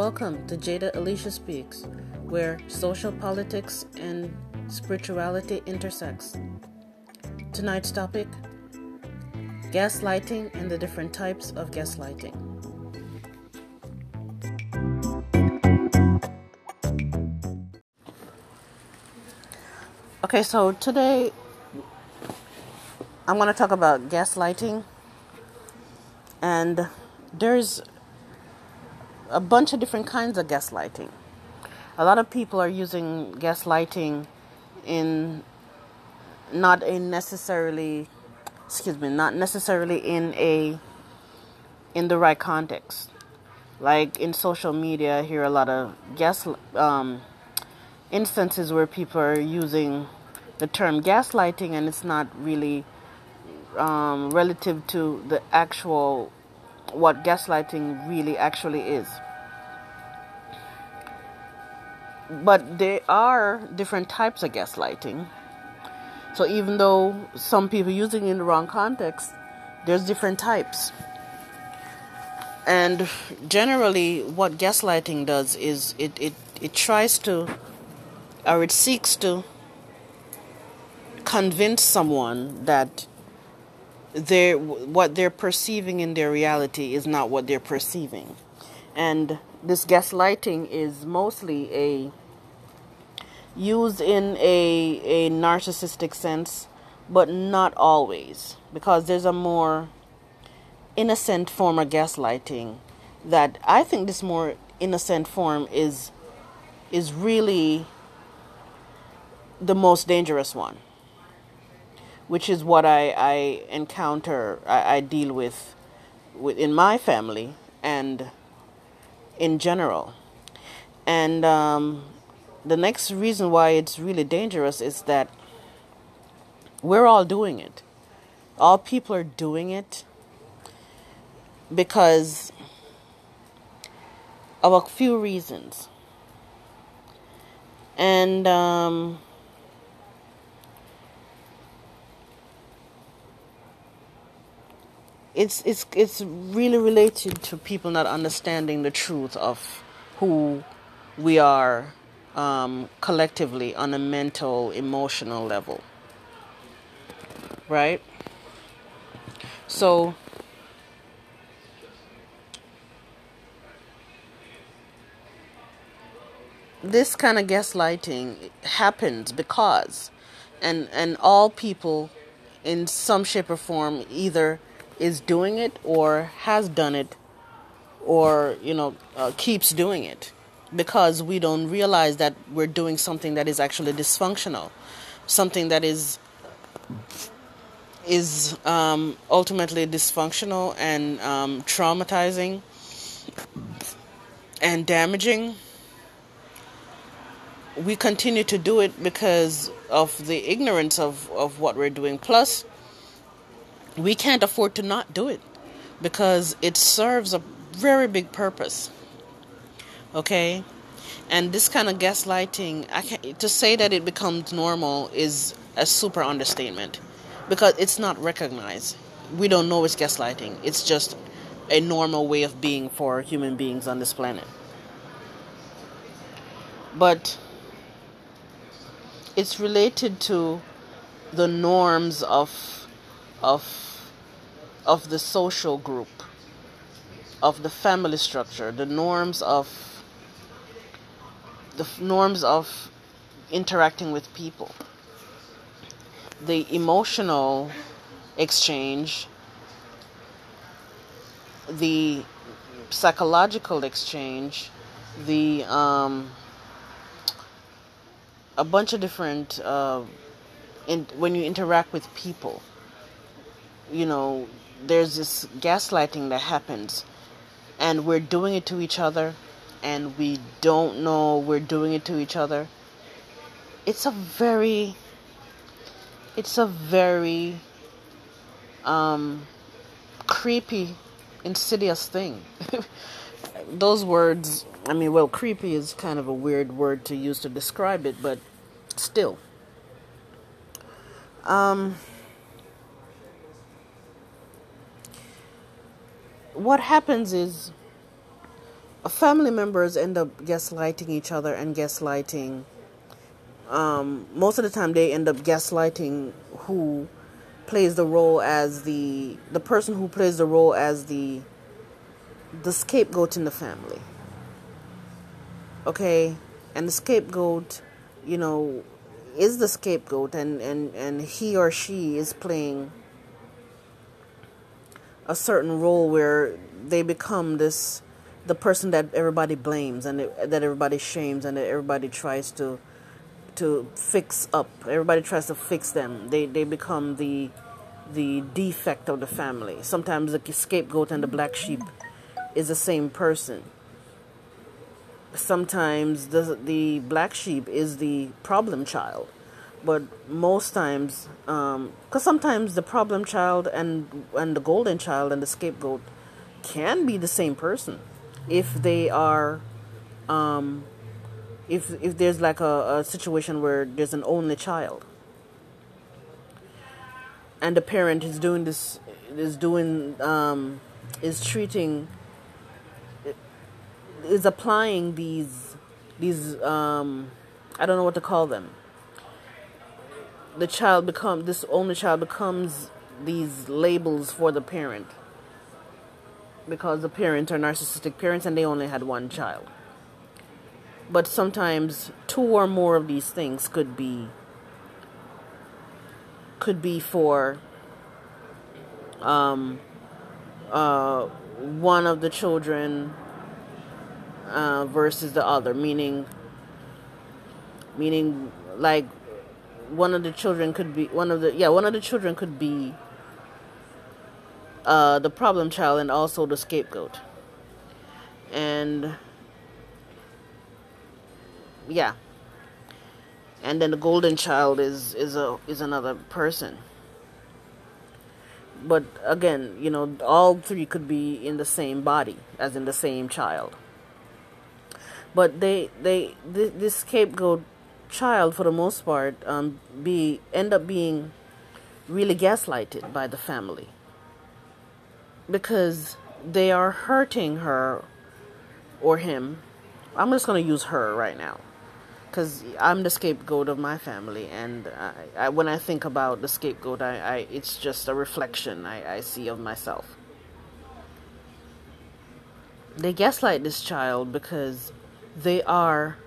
Welcome to Jada Alicia Speaks, where social politics and spirituality intersects. Tonight's topic gaslighting and the different types of gaslighting. Okay, so today I'm going to talk about gaslighting, and there's a bunch of different kinds of gaslighting. A lot of people are using gaslighting in not necessarily excuse me, not necessarily in a in the right context. Like in social media, I hear a lot of gas um, instances where people are using the term gaslighting, and it's not really um, relative to the actual what gaslighting really actually is. But there are different types of gaslighting. So even though some people using it in the wrong context, there's different types. And generally what gaslighting does is it, it, it tries to or it seeks to convince someone that they're, what they're perceiving in their reality is not what they're perceiving. And this gaslighting is mostly a used in a, a narcissistic sense, but not always, because there's a more innocent form of gaslighting that I think this more innocent form is is really the most dangerous one which is what I, I encounter, I, I deal with, in my family and in general. And um, the next reason why it's really dangerous is that we're all doing it. All people are doing it because of a few reasons. And um, it's it's it's really related to people not understanding the truth of who we are um, collectively on a mental emotional level. Right? So this kind of gaslighting happens because and and all people in some shape or form either is doing it or has done it or you know uh, keeps doing it because we don't realize that we're doing something that is actually dysfunctional something that is is um, ultimately dysfunctional and um, traumatizing and damaging. We continue to do it because of the ignorance of, of what we're doing. Plus we can't afford to not do it because it serves a very big purpose. Okay? And this kind of gaslighting, I can to say that it becomes normal is a super understatement because it's not recognized. We don't know it's gaslighting. It's just a normal way of being for human beings on this planet. But it's related to the norms of of of the social group of the family structure the norms of the norms of interacting with people. The emotional exchange the psychological exchange the um, a bunch of different uh, in, when you interact with people you know, there's this gaslighting that happens, and we're doing it to each other, and we don't know we're doing it to each other. It's a very, it's a very um, creepy, insidious thing. Those words, I mean, well, creepy is kind of a weird word to use to describe it, but still. Um, what happens is family members end up gaslighting each other and gaslighting. Um, most of the time, they end up gaslighting who plays the role as the the person who plays the role as the the scapegoat in the family. Okay, and the scapegoat, you know, is the scapegoat, and and and he or she is playing a certain role where they become this the person that everybody blames and that everybody shames and that everybody tries to to fix up. Everybody tries to fix them. They they become the the defect of the family. Sometimes the scapegoat and the black sheep is the same person. Sometimes the the black sheep is the problem child, but most times, because um, sometimes the problem child and and the golden child and the scapegoat can be the same person if they are um, if if there's like a, a situation where there's an only child and the parent is doing this is doing um, is treating is applying these these um, I don't know what to call them. The child become this only child becomes these labels for the parent because the parents are narcissistic parents and they only had one child. But sometimes two or more of these things could be could be for um, uh, one of the children uh, versus the other, meaning meaning like one of the children could be one of the yeah one of the children could be uh, the problem child and also the scapegoat. And yeah. And then the golden child is is a is another person. But again you know all three could be in the same body as in the same child. But they they this scapegoat child for the most part um, be end up being really gaslighted by the family. Because they are hurting her or him. I'm just going to use her right now. Because I'm the scapegoat of my family, and I, I, when I think about the scapegoat, I, it's just a reflection I see of myself. They gaslight this child because they are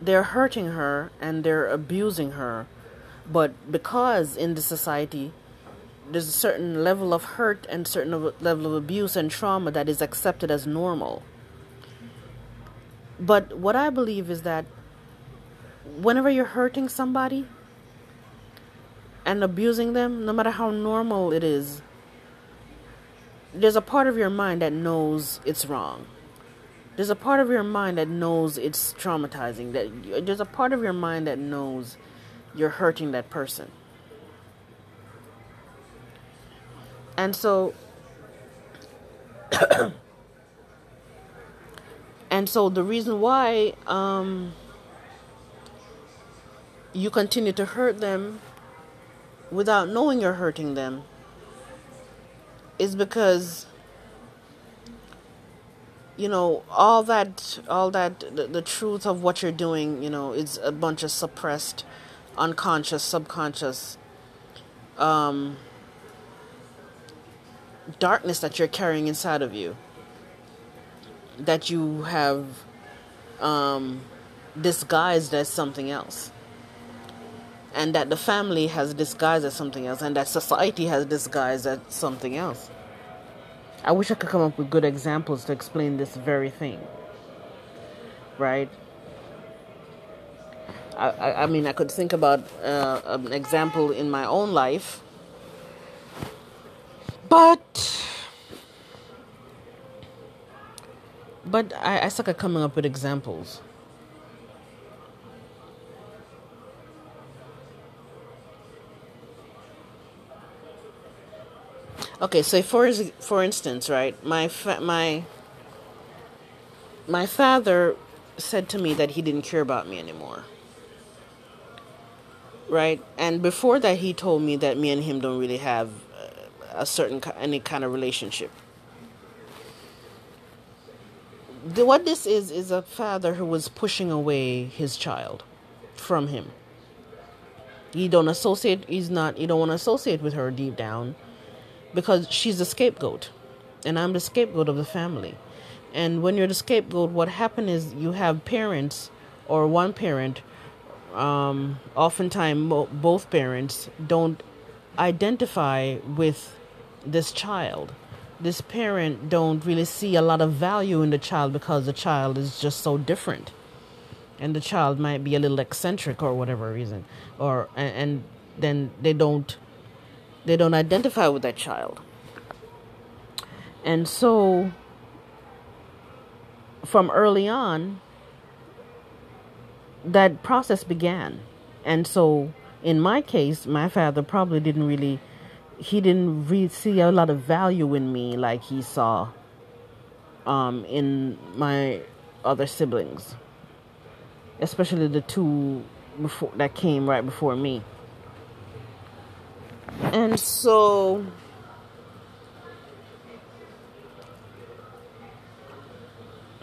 they're hurting her and they're abusing her, but because in the society there's a certain level of hurt and certain level of abuse and trauma that is accepted as normal but what I believe is that whenever you're hurting somebody and abusing them, no matter how normal it is, there's a part of your mind that knows it's wrong. There's a part of your mind that knows it's traumatizing. That there's a part of your mind that knows you're hurting that person. And so And so the reason why um, you continue to hurt them without knowing you're hurting them is because you know all that all that the, the truth of what you're doing you know is a bunch of suppressed unconscious subconscious um, darkness that you're carrying inside of you that you have um, disguised as something else. And that the family has disguised as something else, and that society has disguised as something else. I wish I could come up with good examples to explain this very thing. Right? I, I, mean, I could think about uh, an example in my own life, but But I, I suck at coming up with examples. Okay, so for for instance, right, my fa- my my father said to me that he didn't care about me anymore. Right? And before that he told me that me and him don't really have uh, a certain any kind of relationship the, what this is is a father who was pushing away his child from him. He don't associate. He's not. He don't want to associate with her deep down, because she's the scapegoat, and I'm the scapegoat of the family. And when you're the scapegoat, what happens is you have parents or one parent. Um, oftentimes, mo- both parents don't identify with this child this parent don't really see a lot of value in the child because the child is just so different and the child might be a little eccentric or whatever reason or and, and then they don't they don't identify with that child and so from early on that process began and so in my case my father probably didn't really he didn't see a lot of value in me like he saw um, in my other siblings, especially the two before that came right before me. And so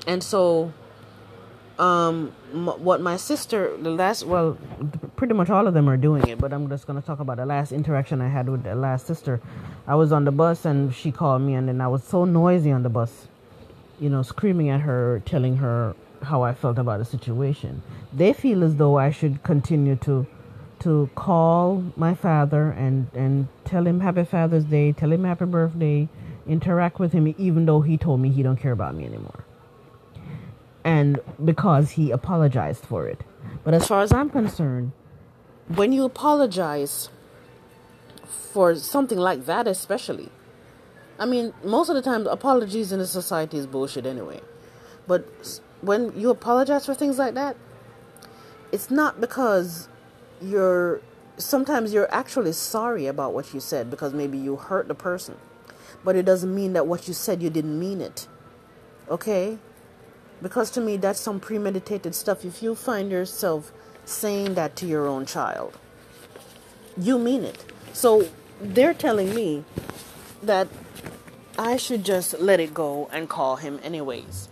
and so um, what my sister, the last, well, pretty much all of them are doing it, but I'm just going to talk about the last interaction I had with the last sister. I was on the bus and she called me, and then I was so noisy on the bus, you know, screaming at her, telling her how I felt about the situation. They feel as though I should continue to to call my father and and tell him happy Father's Day, tell him happy birthday, interact with him even though he told me he don't care about me anymore and because he apologized for it. But as far as I'm concerned, when you apologize for something like that, especially, I mean, most of the time, apologies in the society is bullshit anyway. But when you apologize for things like that, it's not because you're sometimes you're actually sorry about what you said because maybe you hurt the person. But it doesn't mean that what you said you didn't mean it. Okay? Because to me, that's some premeditated stuff. If you find yourself saying that to your own child, you mean it. So they're telling me that I should just let it go and call him anyways.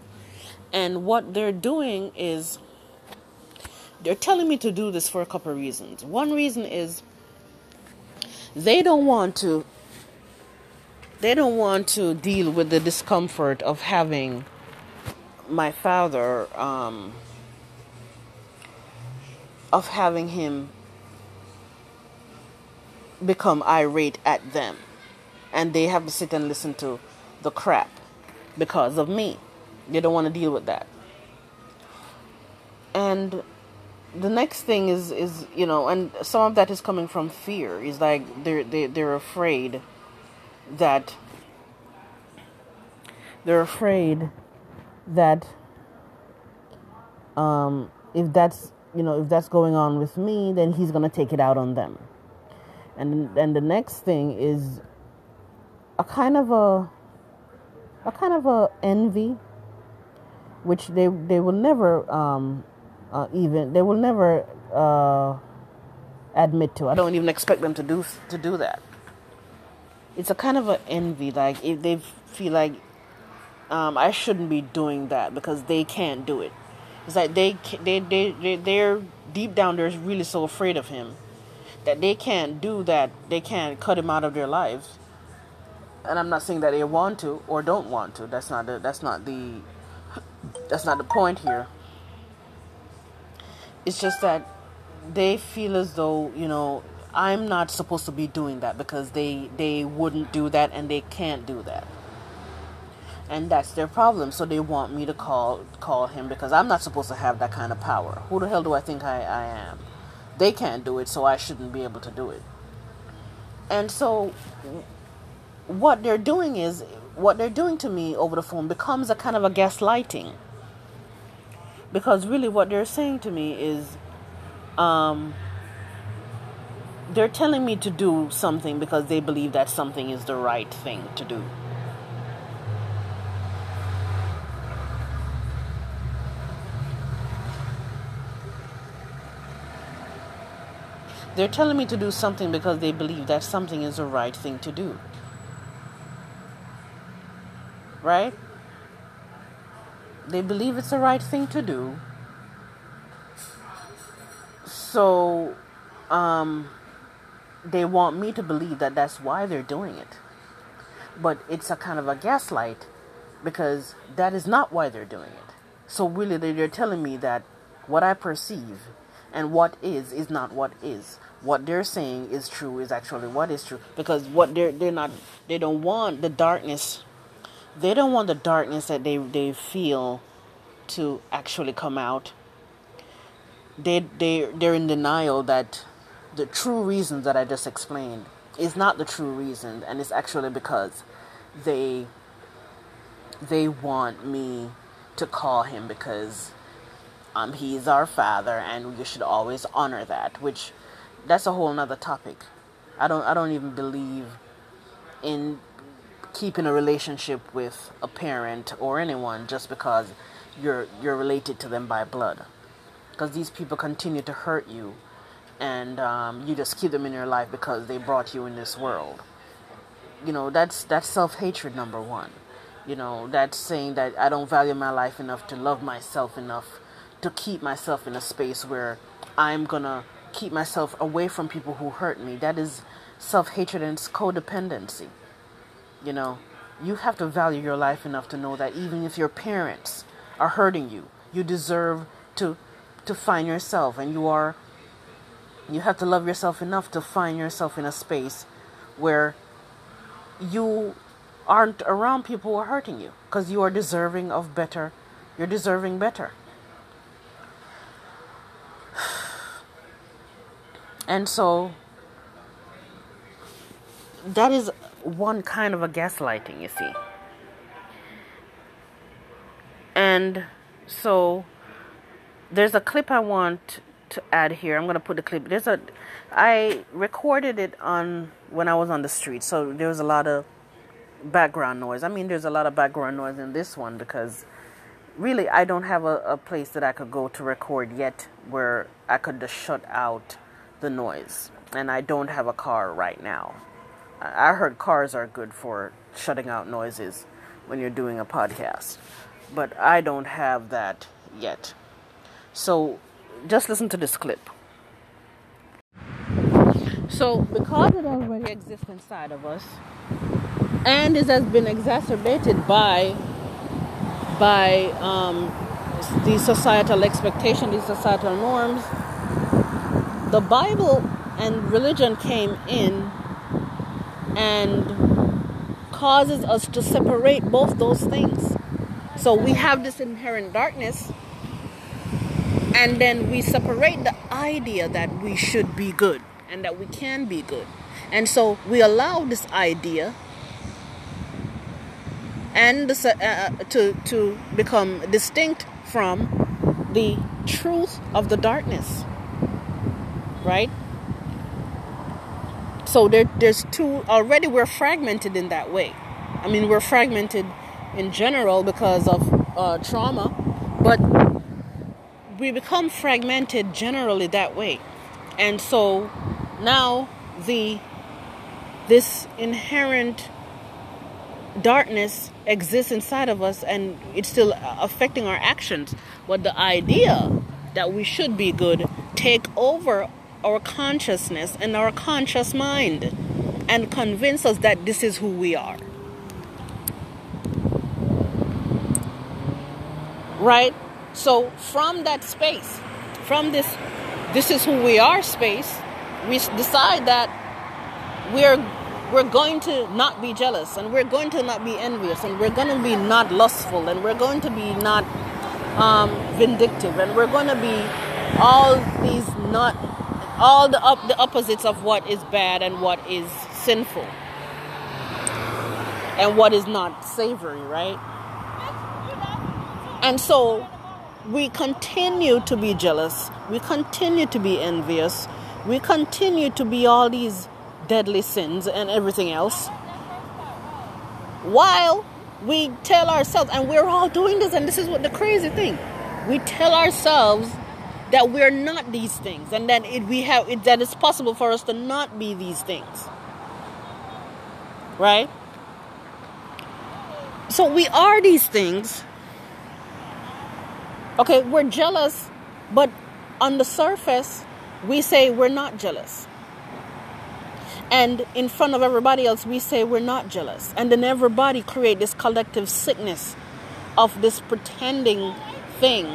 And what they're doing is they're telling me to do this for a couple of reasons. One reason is they don't want to they don't want to deal with the discomfort of having my father um, of having him become irate at them. And they have to sit and listen to the crap because of me. They don't want to deal with that. And the next thing is is you know and some of that is coming from fear is like they're they, they're afraid that they're afraid that um, if that's you know if that's going on with me, then he's gonna take it out on them. And then the next thing is a kind of a a kind of a envy, which they they will never um, uh, even they will never uh, admit to. I don't even expect them to do to do that. It's a kind of an envy, like if they feel like um, I shouldn't be doing that because they can't do it. It's like they they they they they're deep down they're really so afraid of him that they can't do that. They can't cut him out of their lives. And I'm not saying that they want to or don't want to. That's not the that's not the that's not the point here. It's just that they feel as though, you know, I'm not supposed to be doing that because they they wouldn't do that and they can't do that and that's their problem. So they want me to call call him because I'm not supposed to have that kind of power. Who the hell do I think I, I am? They can't do it, so I shouldn't be able to do it. And so what they're doing is what they're doing to me over the phone becomes a kind of a gaslighting. Because really what they're saying to me is um, they're telling me to do something because they believe that something is the right thing to do. They're telling me to do something because they believe that something is the right thing to do. Right? They believe it's the right thing to do. So, um, they want me to believe that that's why they're doing it. But it's a kind of a gaslight because that is not why they're doing it. So, really, they're telling me that what I perceive and what is is not what is. What they're saying is true is actually what is true because what they're they're not they don't want the darkness. They don't want the darkness that they they feel to actually come out. They they they're in denial that the true reasons that I just explained is not the true reason, and it's actually because they they want me to call him because um, he's our father, and you should always honor that. Which that's a whole nother topic. I don't I don't even believe in keeping a relationship with a parent or anyone just because you're you're related to them by blood because these people continue to hurt you and um, you just keep them in your life because they brought you in this world. You know, that's that's self hatred number one. You know, that's saying that I don't value my life enough to love myself enough to keep myself in a space where I'm gonna keep myself away from people who hurt me. That is self hatred and codependency. You know, you have to value your life enough to know that even if your parents are hurting you, you deserve to to find yourself and you are you have to love yourself enough to find yourself in a space where you aren't around people who are hurting you because you are deserving of better. You're deserving better. And so that is one kind of a gaslighting, you see. And so there's a clip I want to add here. I'm going to put the clip. There's a I recorded it on when I was on the street. So there was a lot of background noise. I mean, there's a lot of background noise in this one because really I don't have a, a place that I could go to record yet where I could just shut out the noise. And I don't have a car right now. I heard cars are good for shutting out noises when you're doing a podcast. But I don't have that yet. So just listen to this clip. So, because it already exists inside of us, and it has been exacerbated by by um, the societal expectation, these societal norms, the Bible and religion came in and causes us to separate both those things. So we have this inherent darkness, and then we separate the idea that we should be good and that we can be good. And so we allow this idea and uh, uh, to to become distinct from the truth of the darkness right so there, there's two already we're fragmented in that way. I mean we're fragmented in general because of uh, trauma but we become fragmented generally that way. And so now the this inherent darkness exists inside of us and it's still affecting our actions. But the idea that we should be good take over our consciousness and our conscious mind and convince us that this is who we are. Right? So, from that space, from this, this is who we are space, we decide that we're we're going to not be jealous and we're going to not be envious and we're going to be not lustful and we're going to be not um, vindictive and we're going to be all these not all the up the opposites of what is bad and what is sinful. And what is not savory right? And so we continue to be jealous. We continue to be envious. We continue to be all these deadly sins and everything else. While we tell ourselves and we're all doing this and this is what the crazy thing. We tell ourselves that we're not these things and that it, we have it, that it's possible for us to not be these things right so we are these things Okay, we're jealous, but on the surface, we say we're not jealous. And in front of everybody else, we say we're not jealous. And then everybody create this collective sickness of this pretending thing,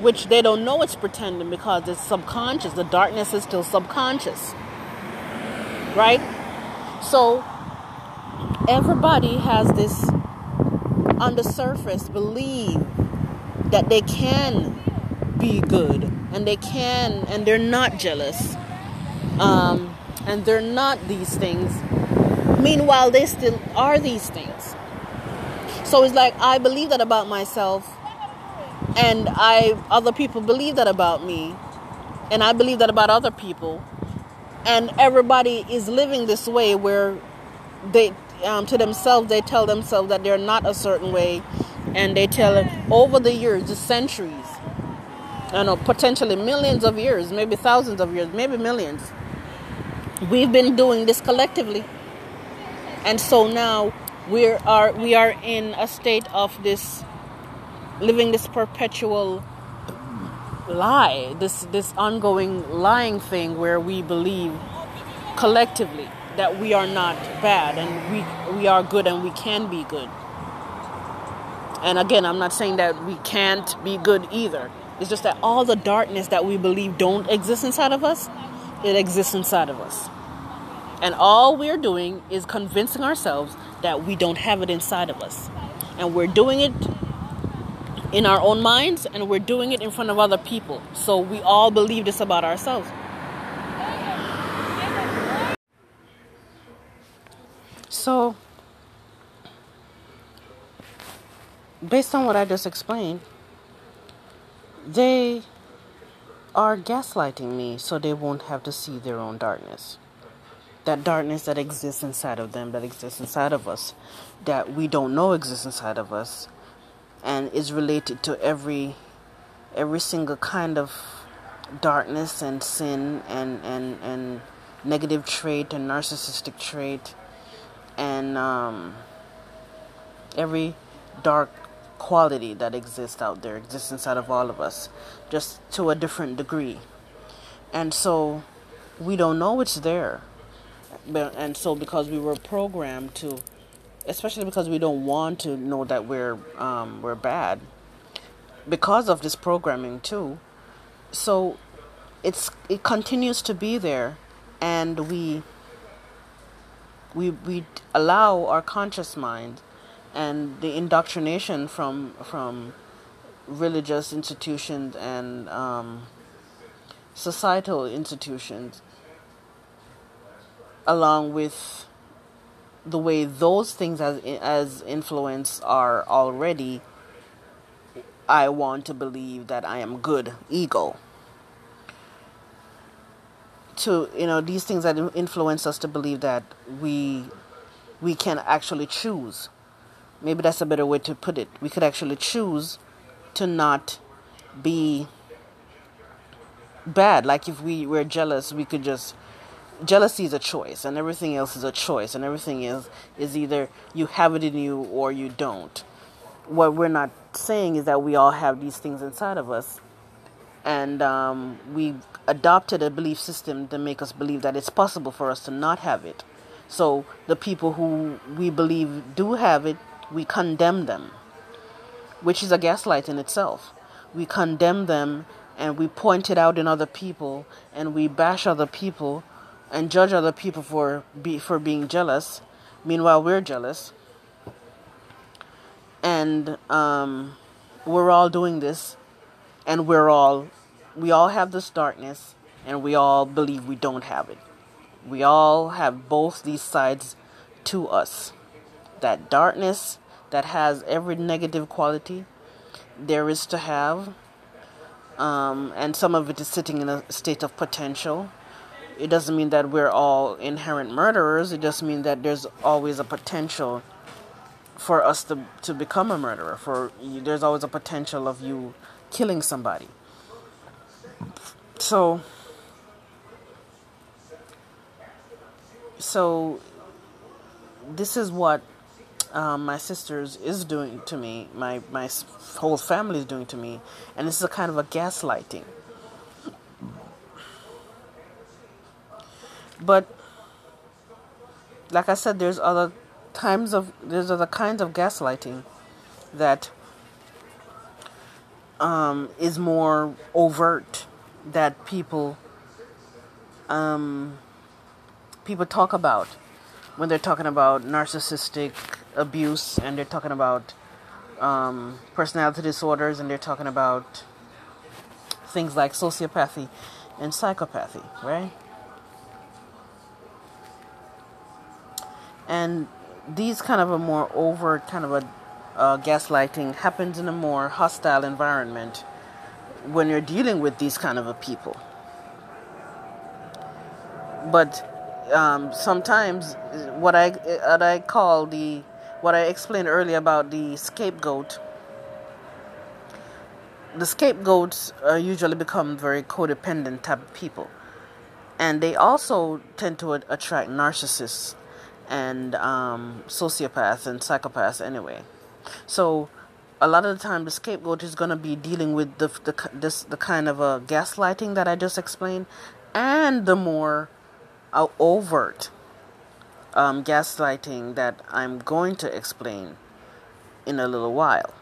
which they don't know it's pretending because it's subconscious. The darkness is still subconscious. Right? So everybody has this on the surface believe that they can be good and they can and they're not jealous um, and they're not these things meanwhile they still are these things so it's like i believe that about myself and i other people believe that about me and i believe that about other people and everybody is living this way where they um, to themselves they tell themselves that they're not a certain way and they tell it over the years the centuries I know potentially millions of years maybe thousands of years maybe millions we've been doing this collectively. And so now we are we are in a state of this living this perpetual lie this this ongoing lying thing where we believe collectively that we are not bad and we we are good and we can be good. And again, I'm not saying that we can't be good either. It's just that all the darkness that we believe don't exist inside of us, it exists inside of us. And all we're doing is convincing ourselves that we don't have it inside of us. And we're doing it in our own minds and we're doing it in front of other people. So we all believe this about ourselves. So, based on what I just explained, they are gaslighting me so they won't have to see their own darkness. That darkness that exists inside of them, that exists inside of us, that we don't know exists inside of us, and is related to every every single kind of darkness and sin and, and, and negative trait and narcissistic trait and um, every dark quality that exists out there exists inside of all of us, just to a different degree. And so we don't know it's there. And so because we were programmed to, especially because we don't want to know that we're um, we're bad, because of this programming too. So it's it continues to be there, and we we we allow our conscious mind and the indoctrination from from religious institutions and um, societal institutions, along with the way those things as as influence are already. I want to believe that I am good ego. To you know these things that influence us to believe that we we can actually choose. Maybe that's a better way to put it. We could actually choose to not be bad. Like if we were jealous we could just jealousy is a choice and everything else is a choice and everything is is either you have it in you or you don't what we're not saying is that we all have these things inside of us and um, we adopted a belief system to make us believe that it's possible for us to not have it. So the people who we believe do have it, we condemn them, which is a gaslight in itself. We condemn them and we point it out in other people and we bash other people and judge other people for be, for being jealous. Meanwhile, we're jealous, and um, we're all doing this and we're all we all have this darkness and we all believe we don't have it. We all have both these sides to us. That darkness that has every negative quality there is to have, um, and some of it is sitting in a state of potential. It doesn't mean that we're all inherent murderers, it just means that there's always a potential for us to, to become a murderer. For there's always a potential of you killing somebody. So, so this is what um, my sisters is doing to me, my my whole family is doing to me, and this is a kind of a gaslighting. But like I said, there's other times of there's other kinds of gaslighting that um, is more overt that people um, people talk about when they're talking about narcissistic abuse and they're talking about um, personality disorders and they're talking about things like sociopathy and psychopathy, right? And these kind of a more overt kind of a uh, gaslighting happens in a more hostile environment when you're dealing with these kind of a people. But um, sometimes what I what I call the what I explained earlier about the scapegoat. The scapegoats uh, usually become very codependent type of people, and they also tend to attract narcissists and um, sociopaths and psychopaths anyway. So a lot of the time the scapegoat is going to be dealing with the the this the kind of a gaslighting that I just explained, and the more uh, overt um, gaslighting that I'm going to explain in a little while.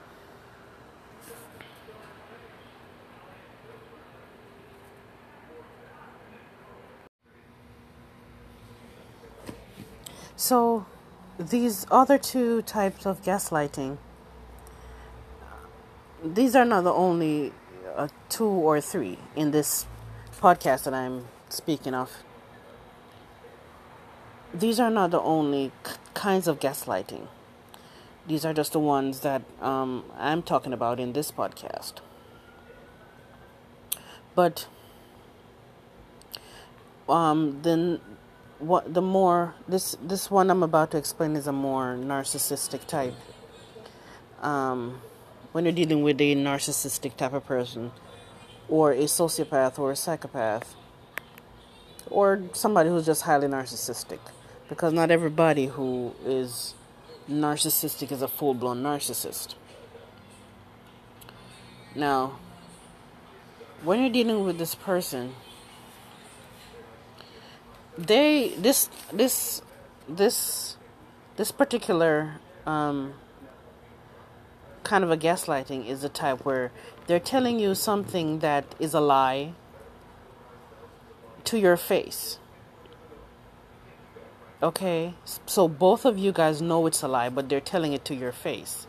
So, these other two types of gaslighting, these are not the only uh, two or three in this podcast that I'm speaking of. These are not the only k- kinds of gaslighting. These are just the ones that um, I'm talking about in this podcast. But um, then what the more this this one I'm about to explain is a more narcissistic type. Um, when you're dealing with a narcissistic type of person, or a sociopath or a psychopath, or somebody who's just highly narcissistic, because not everybody who is narcissistic is a full blown narcissist. Now, when you're dealing with this person they this this this this particular um, kind of a gaslighting is a type where they're telling you something that is a lie to your face. Okay? So both of you guys know it's a lie, but they're telling it to your face.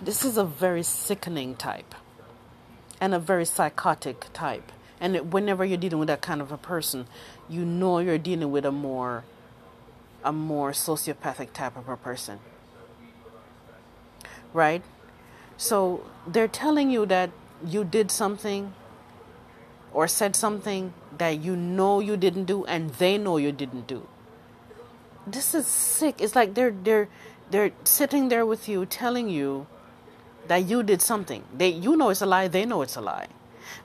This is a very sickening type and a very psychotic type. And whenever you're dealing with that kind of a person, you know you're dealing with a more a more sociopathic type of a person. Right? So they're telling you that you did something or said something that you know you didn't do and they know you didn't do. This is sick. It's like they're they're they're sitting there with you telling you that you did something. They you know it's a lie, they know it's a lie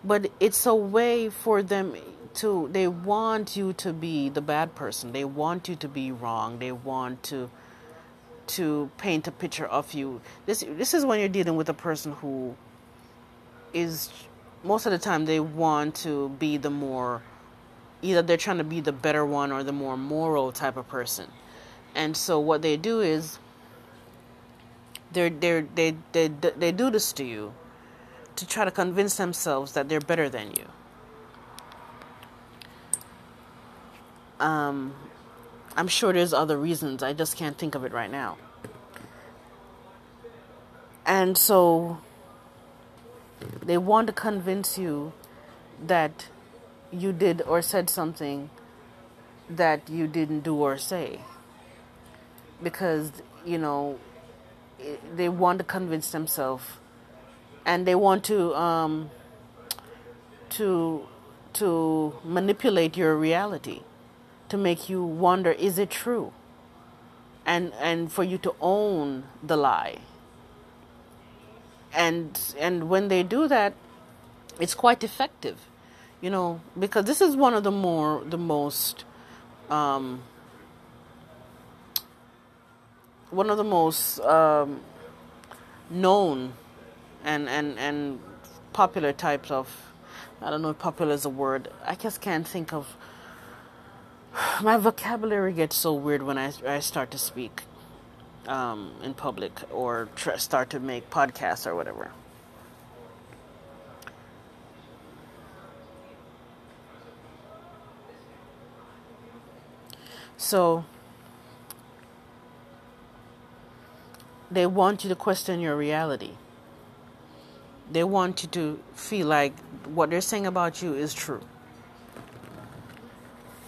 but it's a way for them to they want you to be the bad person. They want you to be wrong. They want to to paint a picture of you. This this is when you're dealing with a person who is most of the time they want to be the more either they're trying to be the better one or the more moral type of person. And so what they do is they're, they're, they they they do this to you to try to convince themselves that they're better than you. Um, I'm sure there's other reasons. I just can't think of it right now. And so they want to convince you that you did or said something that you didn't do or say. Because, you know, they want to convince themselves and they want to um, to to manipulate your reality to make you wonder is it true and and for you to own the lie and and when they do that it's quite effective you know because this is one of the more the most um, one of the most um, known and and and popular types of I don't know if popular is a word. I just can't think of my vocabulary gets so weird when I, I start to speak um, in public or tr- start to make podcasts or whatever. So they want you to question your reality. They want you to feel like what they're saying about you is true.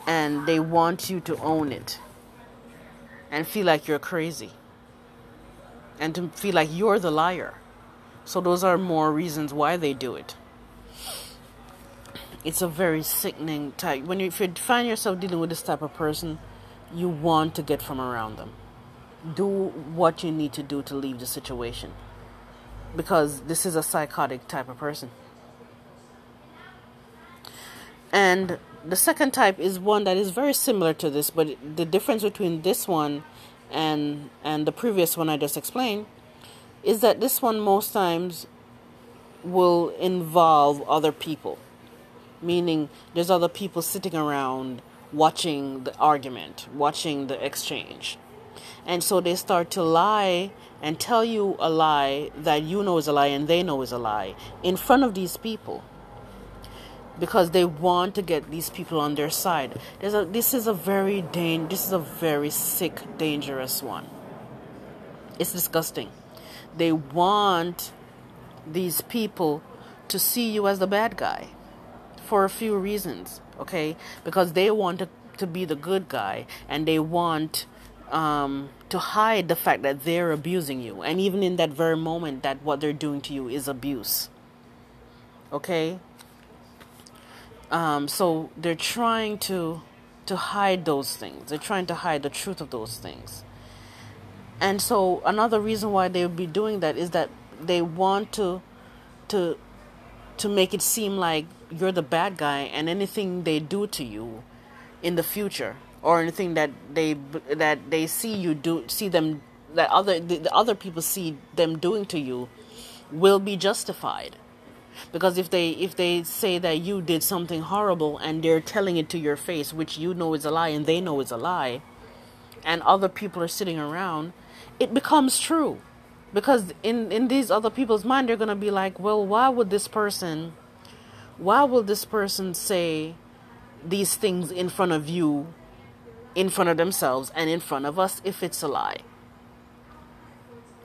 And they want you to own it and feel like you're crazy and to feel like you're the liar. So, those are more reasons why they do it. It's a very sickening type. When you, if you find yourself dealing with this type of person, you want to get from around them. Do what you need to do to leave the situation. Because this is a psychotic type of person. And the second type is one that is very similar to this, but the difference between this one and and the previous one I just explained is that this one most times will involve other people. Meaning there's other people sitting around watching the argument, watching the exchange. And so they start to lie and tell you a lie that you know is a lie and they know is a lie in front of these people because they want to get these people on their side. A, this is a very dan- this is a very sick, dangerous one. It's disgusting. They want these people to see you as the bad guy for a few reasons, okay? Because they want to, to be the good guy and they want um, to hide the fact that they're abusing you. And even in that very moment, that what they're doing to you is abuse. Okay? Um, so they're trying to to hide those things. They're trying to hide the truth of those things. And so another reason why they would be doing that is that they want to to to make it seem like you're the bad guy and anything they do to you in the future or anything that they that they see you do see them that other the, the other people see them doing to you will be justified because if they if they say that you did something horrible and they're telling it to your face which you know is a lie and they know is a lie and other people are sitting around it becomes true. Because in in these other people's mind they're going to be like well why would this person why will this person say these things in front of you in front of themselves and in front of us if it's a lie?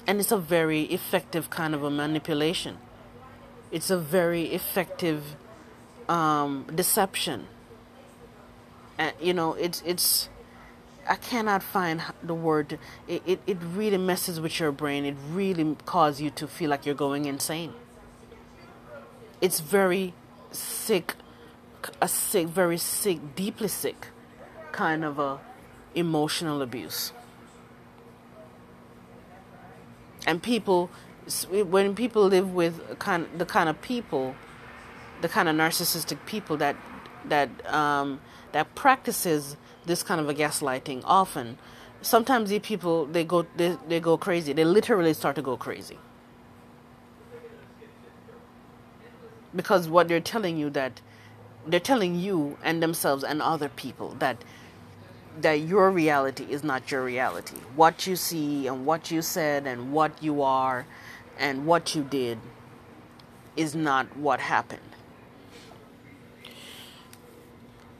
And it's a very effective kind of a manipulation it's a very effective um, deception. And you know, it's it's. I cannot find the word. It, it it really messes with your brain. It really causes you to feel like you're going insane. It's very sick, a sick, very sick, deeply sick, kind of a emotional abuse. And people when people live with kind the kind of people, the kind of narcissistic people that that um, that practices this kind of a gaslighting often, sometimes these people they go they, they go crazy. They literally start to go crazy because what they're telling you that they're telling you and themselves and other people that that your reality is not your reality. What you see and what you said and what you are and what you did is not what happened.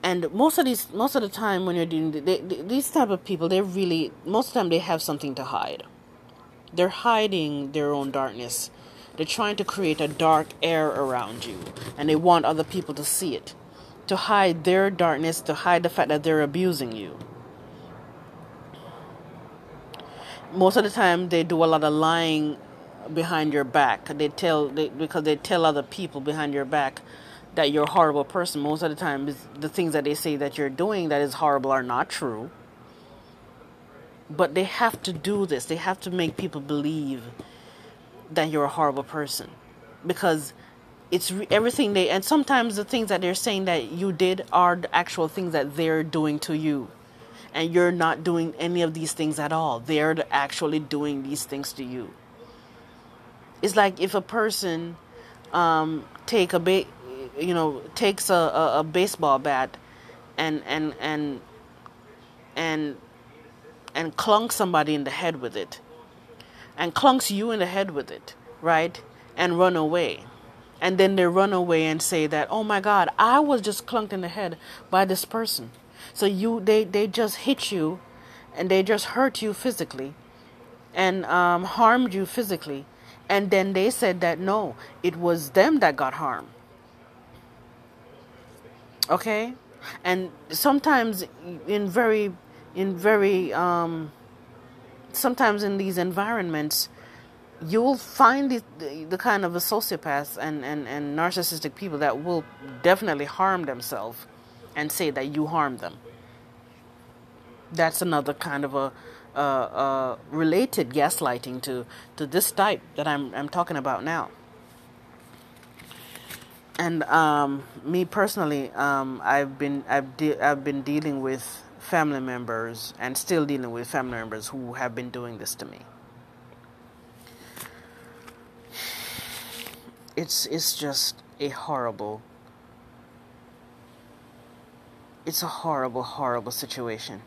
And most of these, most of the time when you're doing they, they, these type of people, they're really most of the time they have something to hide. They're hiding their own darkness. They're trying to create a dark air around you, and they want other people to see it, to hide their darkness, to hide the fact that they're abusing you. Most of the time, they do a lot of lying behind your back. They tell they, because they tell other people behind your back that you're a horrible person. Most of the time, the things that they say that you're doing that is horrible are not true. But they have to do this. They have to make people believe that you're a horrible person because it's re- everything they and sometimes the things that they're saying that you did are the actual things that they're doing to you and you're not doing any of these things at all. They're actually doing these things to you. It's like if a person um, take a ba- you know takes a, a, a baseball bat and and and and and clunks somebody in the head with it and clunks you in the head with it right and run away. And then they run away and say that oh my god i was just clunked in the head by this person. So you they they just hit you and they just hurt you physically and um, harmed you physically and then they said that no it was them that got harmed okay and sometimes in very in very um, sometimes in these environments you'll find the, the, the, kind of a sociopaths and, and, and narcissistic people that will definitely harm themselves and say that you harm them. That's another kind of a, uh, uh, related gaslighting to, to this type that I'm, I'm talking about now. And um, me personally, um, I've been I've de- I've been dealing with family members and still dealing with family members who have been doing this to me. It's it's just a horrible it's a horrible horrible situation.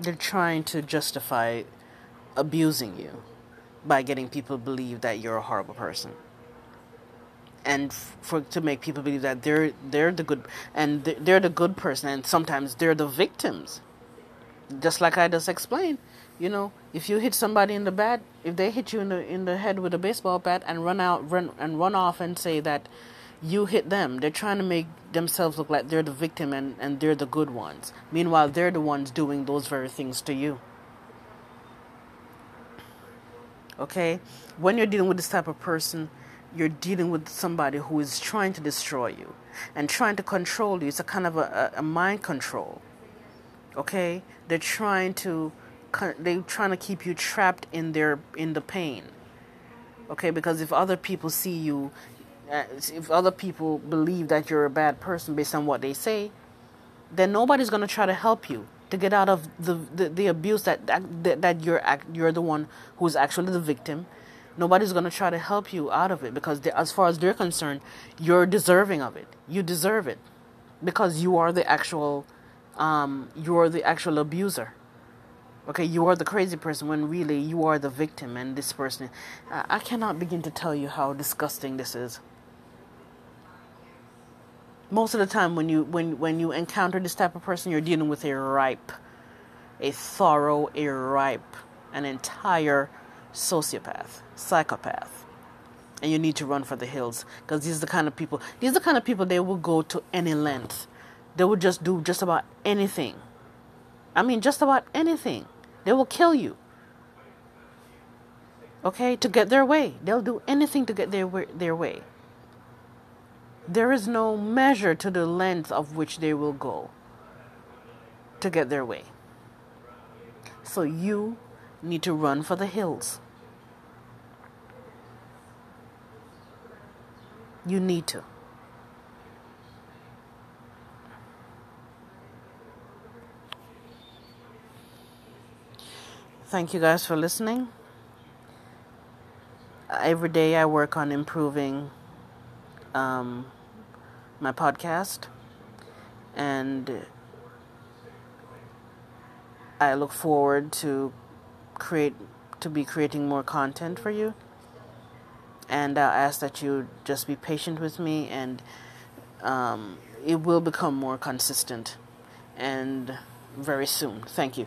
They're trying to justify abusing you by getting people to believe that you're a horrible person. And for to make people believe that they're they're the good and they're the good person and sometimes they're the victims. Just like i just explained you know if you hit somebody in the bat if they hit you in the in the head with a baseball bat and run out run and run off and say that you hit them they're trying to make themselves look like they're the victim and and they're the good ones meanwhile they're the ones doing those very things to you Okay? When you're dealing with this type of person, you're dealing with somebody who is trying to destroy you and trying to control you. It's a kind of a, a mind control. Okay? They're trying to they're trying to keep you trapped in their in the pain. Okay? Because if other people see you if other people believe that you're a bad person based on what they say, then nobody's going to try to help you to get out of the, the, the abuse that, that that you're you're the one who's actually the victim. Nobody's going to try to help you out of it because they, as far as they're concerned, you're deserving of it. You deserve it because you are the actual um, you are the actual abuser. Okay, you are the crazy person when really you are the victim and this person. I cannot begin to tell you how disgusting this is most of the time when you when when you encounter this type of person you're dealing with a ripe a thorough a ripe an entire sociopath psychopath. And you need to run for the hills because these are the kind of people these are the kind of people they will go to any length. They will just do just about anything. I mean just about anything. They will kill you. Okay? To get their way. They'll do anything to get their their way there is no measure to the length of which they will go to get their way. So you need to run for the hills. You need to. Thank you guys for listening. Every day I work on improving um, my podcast, and I look forward to create to be creating more content for you. And I ask that you just be patient with me, and um, it will become more consistent and very soon. Thank you.